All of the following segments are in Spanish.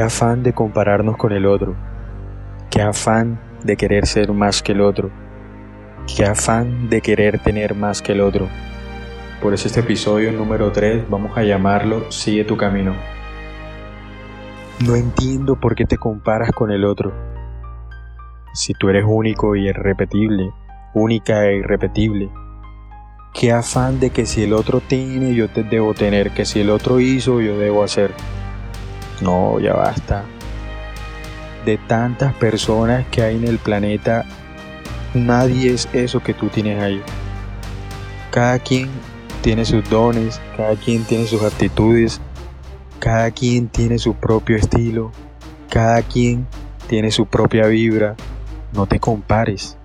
Afán de compararnos con el otro. Qué afán de querer ser más que el otro. Qué afán de querer tener más que el otro. Por eso este episodio número 3 vamos a llamarlo Sigue tu camino. No entiendo por qué te comparas con el otro. Si tú eres único y irrepetible, única e irrepetible, qué afán de que si el otro tiene yo te debo tener, que si el otro hizo yo debo hacer. No, ya basta. De tantas personas que hay en el planeta, nadie es eso que tú tienes ahí. Cada quien tiene sus dones, cada quien tiene sus actitudes, cada quien tiene su propio estilo, cada quien tiene su propia vibra. No te compares.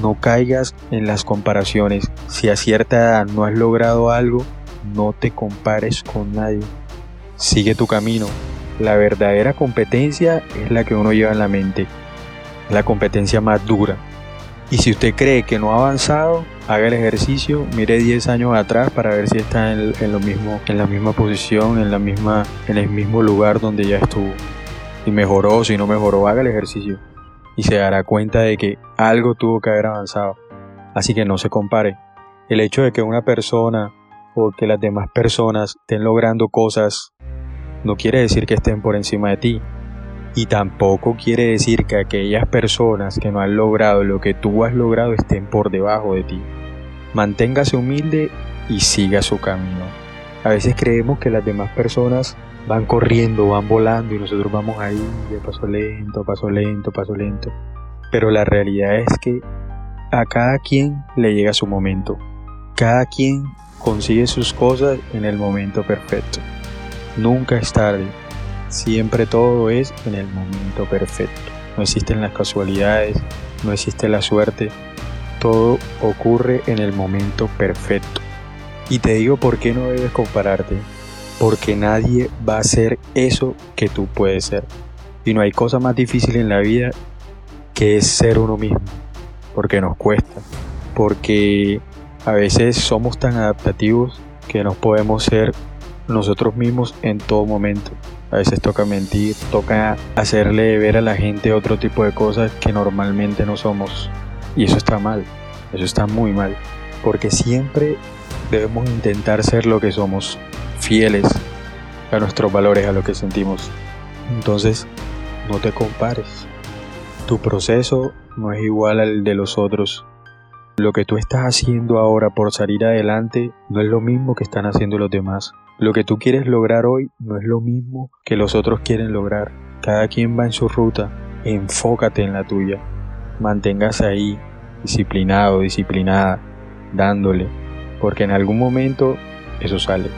No caigas en las comparaciones. Si a cierta edad no has logrado algo, no te compares con nadie. Sigue tu camino. La verdadera competencia es la que uno lleva en la mente. La competencia más dura. Y si usted cree que no ha avanzado, haga el ejercicio, mire 10 años atrás para ver si está en, lo mismo, en la misma posición, en, la misma, en el mismo lugar donde ya estuvo. Si mejoró, si no mejoró, haga el ejercicio. Y se dará cuenta de que algo tuvo que haber avanzado. Así que no se compare. El hecho de que una persona o que las demás personas estén logrando cosas no quiere decir que estén por encima de ti. Y tampoco quiere decir que aquellas personas que no han logrado lo que tú has logrado estén por debajo de ti. Manténgase humilde y siga su camino. A veces creemos que las demás personas van corriendo, van volando y nosotros vamos ahí de paso lento, paso lento, paso lento. Pero la realidad es que a cada quien le llega su momento. Cada quien consigue sus cosas en el momento perfecto. Nunca es tarde. Siempre todo es en el momento perfecto. No existen las casualidades, no existe la suerte. Todo ocurre en el momento perfecto. Y te digo por qué no debes compararte. Porque nadie va a ser eso que tú puedes ser. Y no hay cosa más difícil en la vida que es ser uno mismo. Porque nos cuesta. Porque a veces somos tan adaptativos que nos podemos ser nosotros mismos en todo momento. A veces toca mentir, toca hacerle ver a la gente otro tipo de cosas que normalmente no somos. Y eso está mal, eso está muy mal. Porque siempre debemos intentar ser lo que somos, fieles a nuestros valores, a lo que sentimos. Entonces, no te compares. Tu proceso no es igual al de los otros. Lo que tú estás haciendo ahora por salir adelante no es lo mismo que están haciendo los demás. Lo que tú quieres lograr hoy no es lo mismo que los otros quieren lograr. Cada quien va en su ruta. Enfócate en la tuya. Manténgase ahí, disciplinado, disciplinada, dándole. Porque en algún momento eso sale.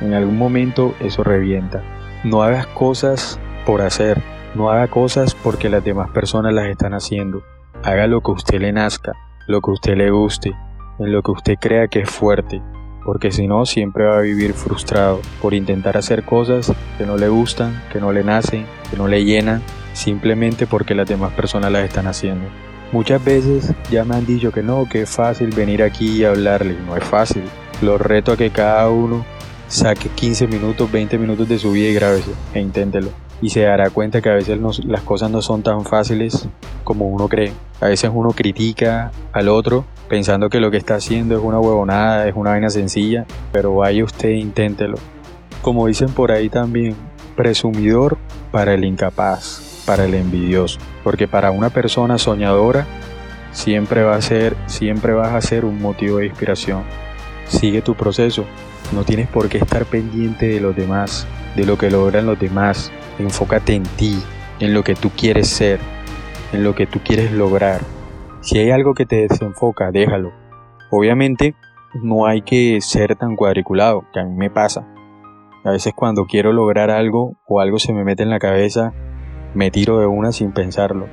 En algún momento eso revienta. No hagas cosas por hacer. No haga cosas porque las demás personas las están haciendo. Haga lo que a usted le nazca, lo que a usted le guste, en lo que usted crea que es fuerte, porque si no siempre va a vivir frustrado por intentar hacer cosas que no le gustan, que no le nacen, que no le llenan, simplemente porque las demás personas las están haciendo. Muchas veces ya me han dicho que no, que es fácil venir aquí y hablarle, no es fácil. Los reto a que cada uno saque 15 minutos, 20 minutos de su vida y grábese e inténtelo. Y se dará cuenta que a veces las cosas no son tan fáciles como uno cree. A veces uno critica al otro pensando que lo que está haciendo es una huevonada, es una vaina sencilla, pero vaya usted inténtelo. Como dicen por ahí también, presumidor para el incapaz, para el envidioso, porque para una persona soñadora siempre va a ser, siempre vas a ser un motivo de inspiración. Sigue tu proceso, no tienes por qué estar pendiente de los demás, de lo que logran los demás. Enfócate en ti, en lo que tú quieres ser, en lo que tú quieres lograr. Si hay algo que te desenfoca, déjalo. Obviamente no hay que ser tan cuadriculado, que a mí me pasa. A veces cuando quiero lograr algo o algo se me mete en la cabeza, me tiro de una sin pensarlo.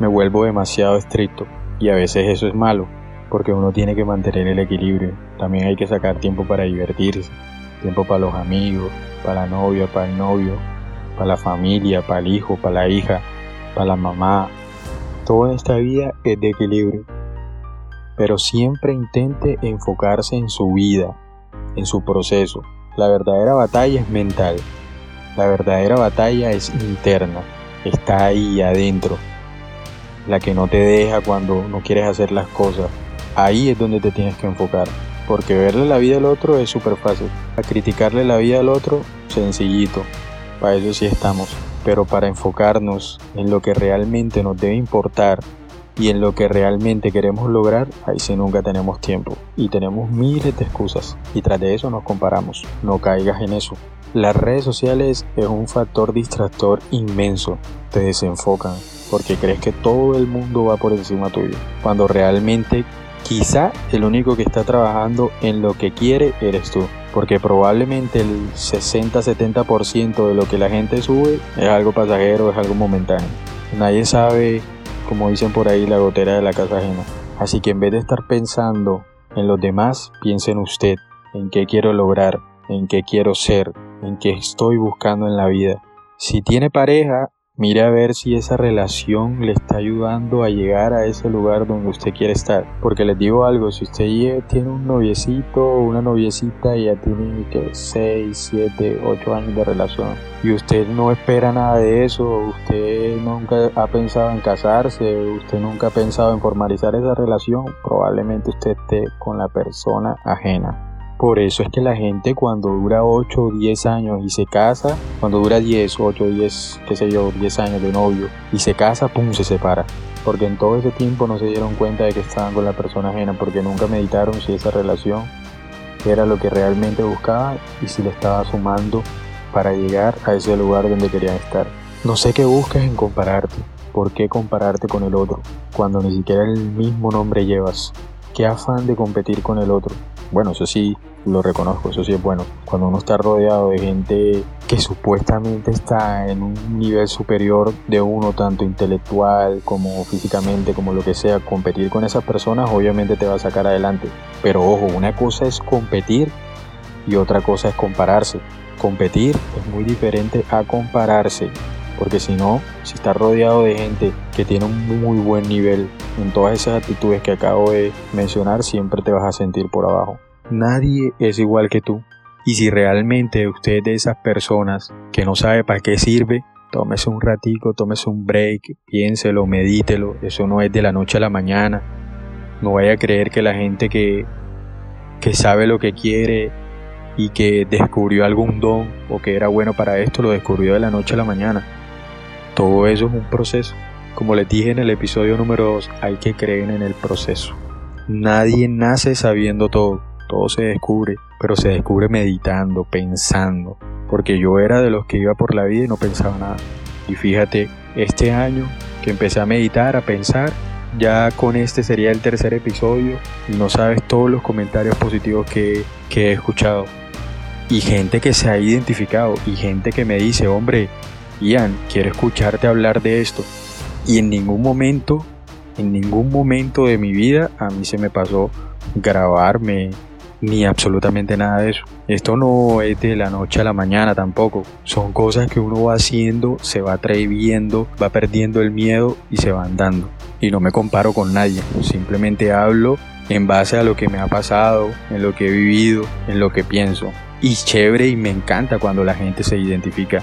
Me vuelvo demasiado estricto y a veces eso es malo, porque uno tiene que mantener el equilibrio. También hay que sacar tiempo para divertirse, tiempo para los amigos, para la novia, para el novio, para la familia, para el hijo, para la hija, para la mamá, todo en esta vida es de equilibrio, pero siempre intente enfocarse en su vida, en su proceso. La verdadera batalla es mental. La verdadera batalla es interna, está ahí adentro, la que no te deja cuando no quieres hacer las cosas. Ahí es donde te tienes que enfocar, porque verle la vida al otro es súper fácil. A criticarle la vida al otro, sencillito, para eso sí estamos. Pero para enfocarnos en lo que realmente nos debe importar y en lo que realmente queremos lograr, ahí sí nunca tenemos tiempo y tenemos miles de excusas y tras de eso nos comparamos. No caigas en eso. Las redes sociales es un factor distractor inmenso. Te desenfocan porque crees que todo el mundo va por encima tuyo, cuando realmente quizá el único que está trabajando en lo que quiere eres tú porque probablemente el 60-70% de lo que la gente sube es algo pasajero, es algo momentáneo. Nadie sabe como dicen por ahí, la gotera de la casa ajena. Así que en vez de estar pensando en los demás, piense en usted, en qué quiero lograr, en qué quiero ser, en qué estoy buscando en la vida. Si tiene pareja, Mire a ver si esa relación le está ayudando a llegar a ese lugar donde usted quiere estar. Porque les digo algo, si usted tiene un noviecito o una noviecita y ya tiene que 6, 7, 8 años de relación y usted no espera nada de eso, usted nunca ha pensado en casarse, usted nunca ha pensado en formalizar esa relación, probablemente usted esté con la persona ajena. Por eso es que la gente cuando dura 8 o 10 años y se casa, cuando dura 10, 8, 10, qué sé yo, 10 años de novio y se casa, pum, se separa. Porque en todo ese tiempo no se dieron cuenta de que estaban con la persona ajena, porque nunca meditaron si esa relación era lo que realmente buscaba y si le estaba sumando para llegar a ese lugar donde querían estar. No sé qué buscas en compararte. ¿Por qué compararte con el otro cuando ni siquiera el mismo nombre llevas? ¿Qué afán de competir con el otro? Bueno, eso sí, lo reconozco, eso sí es bueno. Cuando uno está rodeado de gente que supuestamente está en un nivel superior de uno, tanto intelectual como físicamente, como lo que sea, competir con esas personas obviamente te va a sacar adelante. Pero ojo, una cosa es competir y otra cosa es compararse. Competir es muy diferente a compararse. Porque si no, si estás rodeado de gente que tiene un muy buen nivel en todas esas actitudes que acabo de mencionar, siempre te vas a sentir por abajo. Nadie es igual que tú. Y si realmente usted es de esas personas que no sabe para qué sirve, tómese un ratico, tómese un break, piénselo, medítelo. Eso no es de la noche a la mañana. No vaya a creer que la gente que, que sabe lo que quiere y que descubrió algún don o que era bueno para esto, lo descubrió de la noche a la mañana. Todo eso es un proceso. Como les dije en el episodio número 2, hay que creer en el proceso. Nadie nace sabiendo todo, todo se descubre, pero se descubre meditando, pensando, porque yo era de los que iba por la vida y no pensaba nada. Y fíjate, este año que empecé a meditar, a pensar, ya con este sería el tercer episodio y no sabes todos los comentarios positivos que, que he escuchado. Y gente que se ha identificado y gente que me dice, hombre, Ian, quiero escucharte hablar de esto. Y en ningún momento, en ningún momento de mi vida a mí se me pasó grabarme ni absolutamente nada de eso. Esto no es de la noche a la mañana tampoco. Son cosas que uno va haciendo, se va atreviendo, va perdiendo el miedo y se van dando. Y no me comparo con nadie, simplemente hablo en base a lo que me ha pasado, en lo que he vivido, en lo que pienso. Y chévere y me encanta cuando la gente se identifica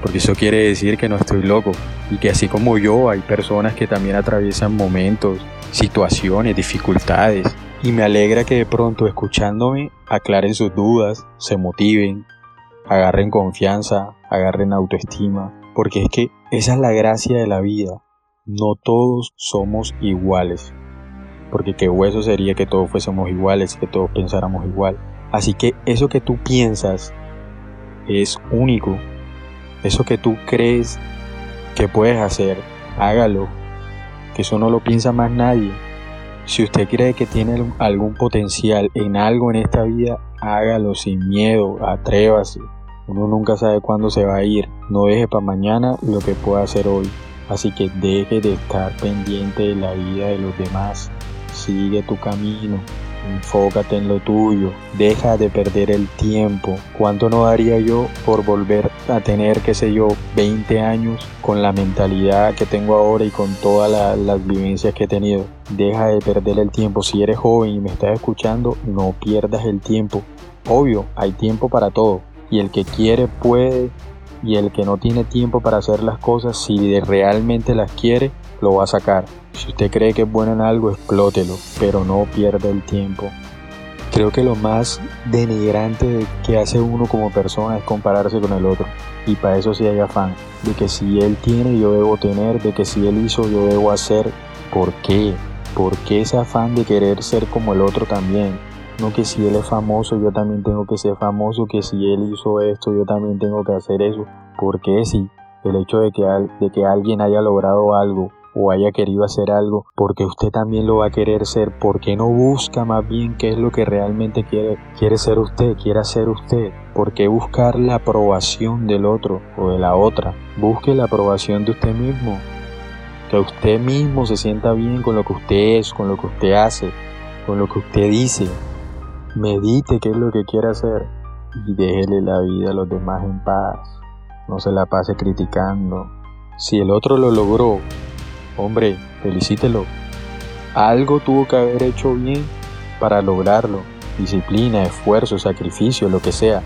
porque eso quiere decir que no estoy loco y que así como yo hay personas que también atraviesan momentos, situaciones, dificultades y me alegra que de pronto escuchándome aclaren sus dudas, se motiven, agarren confianza, agarren autoestima, porque es que esa es la gracia de la vida, no todos somos iguales, porque qué hueso sería que todos fuésemos iguales, que todos pensáramos igual. Así que eso que tú piensas es único eso que tú crees que puedes hacer, hágalo, que eso no lo piensa más nadie. Si usted cree que tiene algún potencial en algo en esta vida, hágalo sin miedo, atrévase. Uno nunca sabe cuándo se va a ir. No deje para mañana lo que pueda hacer hoy. Así que deje de estar pendiente de la vida de los demás. Sigue tu camino. Enfócate en lo tuyo, deja de perder el tiempo. ¿Cuánto no daría yo por volver a tener, qué sé yo, 20 años con la mentalidad que tengo ahora y con todas las vivencias que he tenido? Deja de perder el tiempo. Si eres joven y me estás escuchando, no pierdas el tiempo. Obvio, hay tiempo para todo. Y el que quiere puede Y el que no tiene tiempo para hacer las cosas, si realmente las quiere, lo va a sacar. Si usted cree que es bueno en algo, explótelo, pero no pierda el tiempo. Creo que lo más denigrante que hace uno como persona es compararse con el otro. Y para eso sí hay afán. De que si él tiene, yo debo tener. De que si él hizo, yo debo hacer. ¿Por qué? ¿Por qué ese afán de querer ser como el otro también? No que si él es famoso, yo también tengo que ser famoso. Que si él hizo esto, yo también tengo que hacer eso. ¿Por qué si el hecho de que, de que alguien haya logrado algo o haya querido hacer algo porque usted también lo va a querer ser, porque no busca más bien qué es lo que realmente quiere, quiere ser usted, quiere hacer usted, ¿por qué buscar la aprobación del otro o de la otra? Busque la aprobación de usted mismo, que usted mismo se sienta bien con lo que usted es, con lo que usted hace, con lo que usted dice. Medite qué es lo que quiere hacer y déjele la vida a los demás en paz. No se la pase criticando. Si el otro lo logró Hombre, felicítelo. Algo tuvo que haber hecho bien para lograrlo. Disciplina, esfuerzo, sacrificio, lo que sea.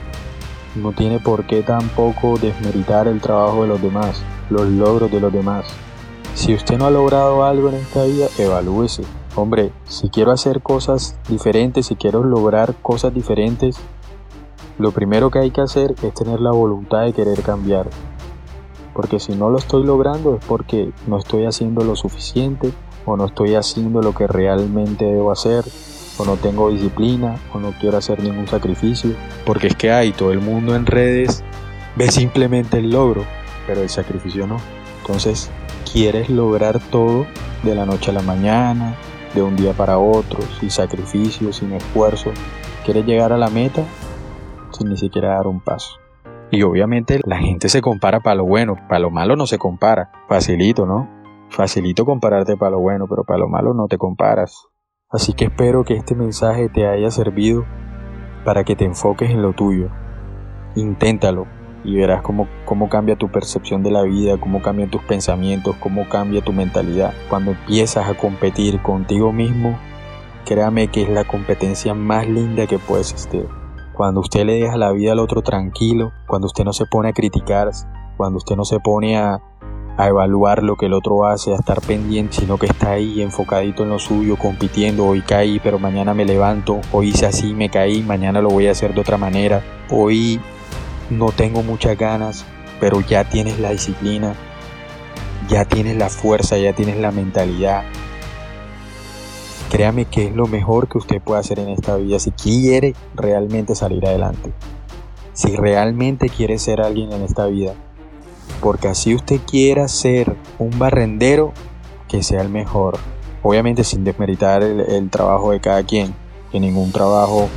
No tiene por qué tampoco desmeritar el trabajo de los demás, los logros de los demás. Si usted no ha logrado algo en esta vida, evalúese. Hombre, si quiero hacer cosas diferentes, si quiero lograr cosas diferentes, lo primero que hay que hacer es tener la voluntad de querer cambiar. Porque si no lo estoy logrando es porque no estoy haciendo lo suficiente o no estoy haciendo lo que realmente debo hacer o no tengo disciplina o no quiero hacer ningún sacrificio. Porque es que hay todo el mundo en redes ve simplemente el logro, pero el sacrificio no. Entonces, quieres lograr todo de la noche a la mañana, de un día para otro, sin sacrificio, sin esfuerzo. Quieres llegar a la meta sin ni siquiera dar un paso. Y obviamente la gente se compara para lo bueno, para lo malo no se compara. Facilito, ¿no? Facilito compararte para lo bueno, pero para lo malo no te comparas. Así que espero que este mensaje te haya servido para que te enfoques en lo tuyo. Inténtalo y verás cómo, cómo cambia tu percepción de la vida, cómo cambian tus pensamientos, cómo cambia tu mentalidad. Cuando empiezas a competir contigo mismo, créame que es la competencia más linda que puede existir. Cuando usted le deja la vida al otro tranquilo, cuando usted no se pone a criticar, cuando usted no se pone a, evaluar lo que el otro hace, a estar pendiente, sino que está ahí enfocadito en lo suyo, compitiendo, hoy caí, pero mañana me levanto, hoy hice así, me caí, mañana lo voy a hacer de otra manera, hoy no tengo muchas ganas, pero ya tienes la disciplina, ya tienes la fuerza, ya tienes la mentalidad, Créame que es lo mejor que usted puede hacer en esta vida si quiere realmente salir adelante. Si realmente quiere ser alguien en esta vida. Porque así usted quiera ser un barrendero, que sea el mejor. Obviamente sin desmeritar el, trabajo de cada quien. Que ningún trabajo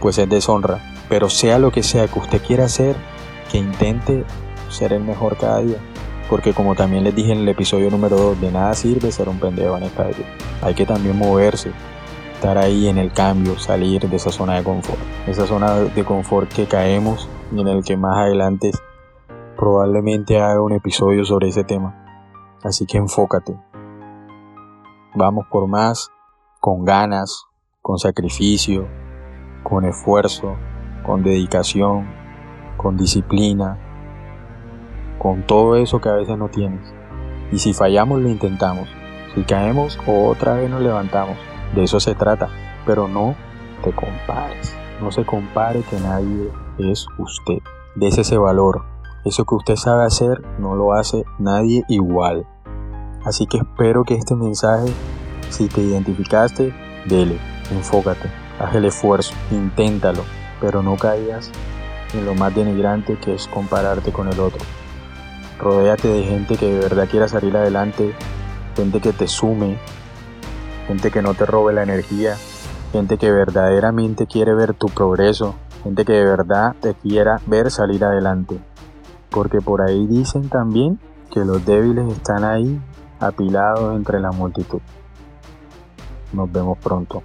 pues es deshonra. Pero sea lo que sea que usted quiera hacer, que intente ser el mejor cada día. Porque como también les dije en el episodio número 2, de nada sirve ser un pendejo en esta vida. Hay que también moverse, estar ahí en el cambio, salir de esa zona de confort. Esa zona de confort que caemos y en el que más adelante probablemente haga un episodio sobre ese tema. Así que enfócate. Vamos por más, con ganas, con sacrificio, con esfuerzo, con dedicación, con disciplina, con todo eso que a veces no tienes. Y si fallamos, lo intentamos. Si caemos, otra vez nos levantamos. De eso se trata. Pero no te compares. No se compare que nadie es usted. Des ese valor. Eso que usted sabe hacer, no lo hace nadie igual. Así que espero que este mensaje, si te identificaste, dele, enfócate, haz el esfuerzo, inténtalo, pero no caigas en lo más denigrante que es compararte con el otro. Rodéate de gente que de verdad quiera salir adelante, gente que te sume, gente que no te robe la energía, gente que verdaderamente quiere ver tu progreso, gente que de verdad te quiera ver salir adelante. Porque por ahí dicen también que los débiles están ahí apilados entre la multitud. Nos vemos pronto.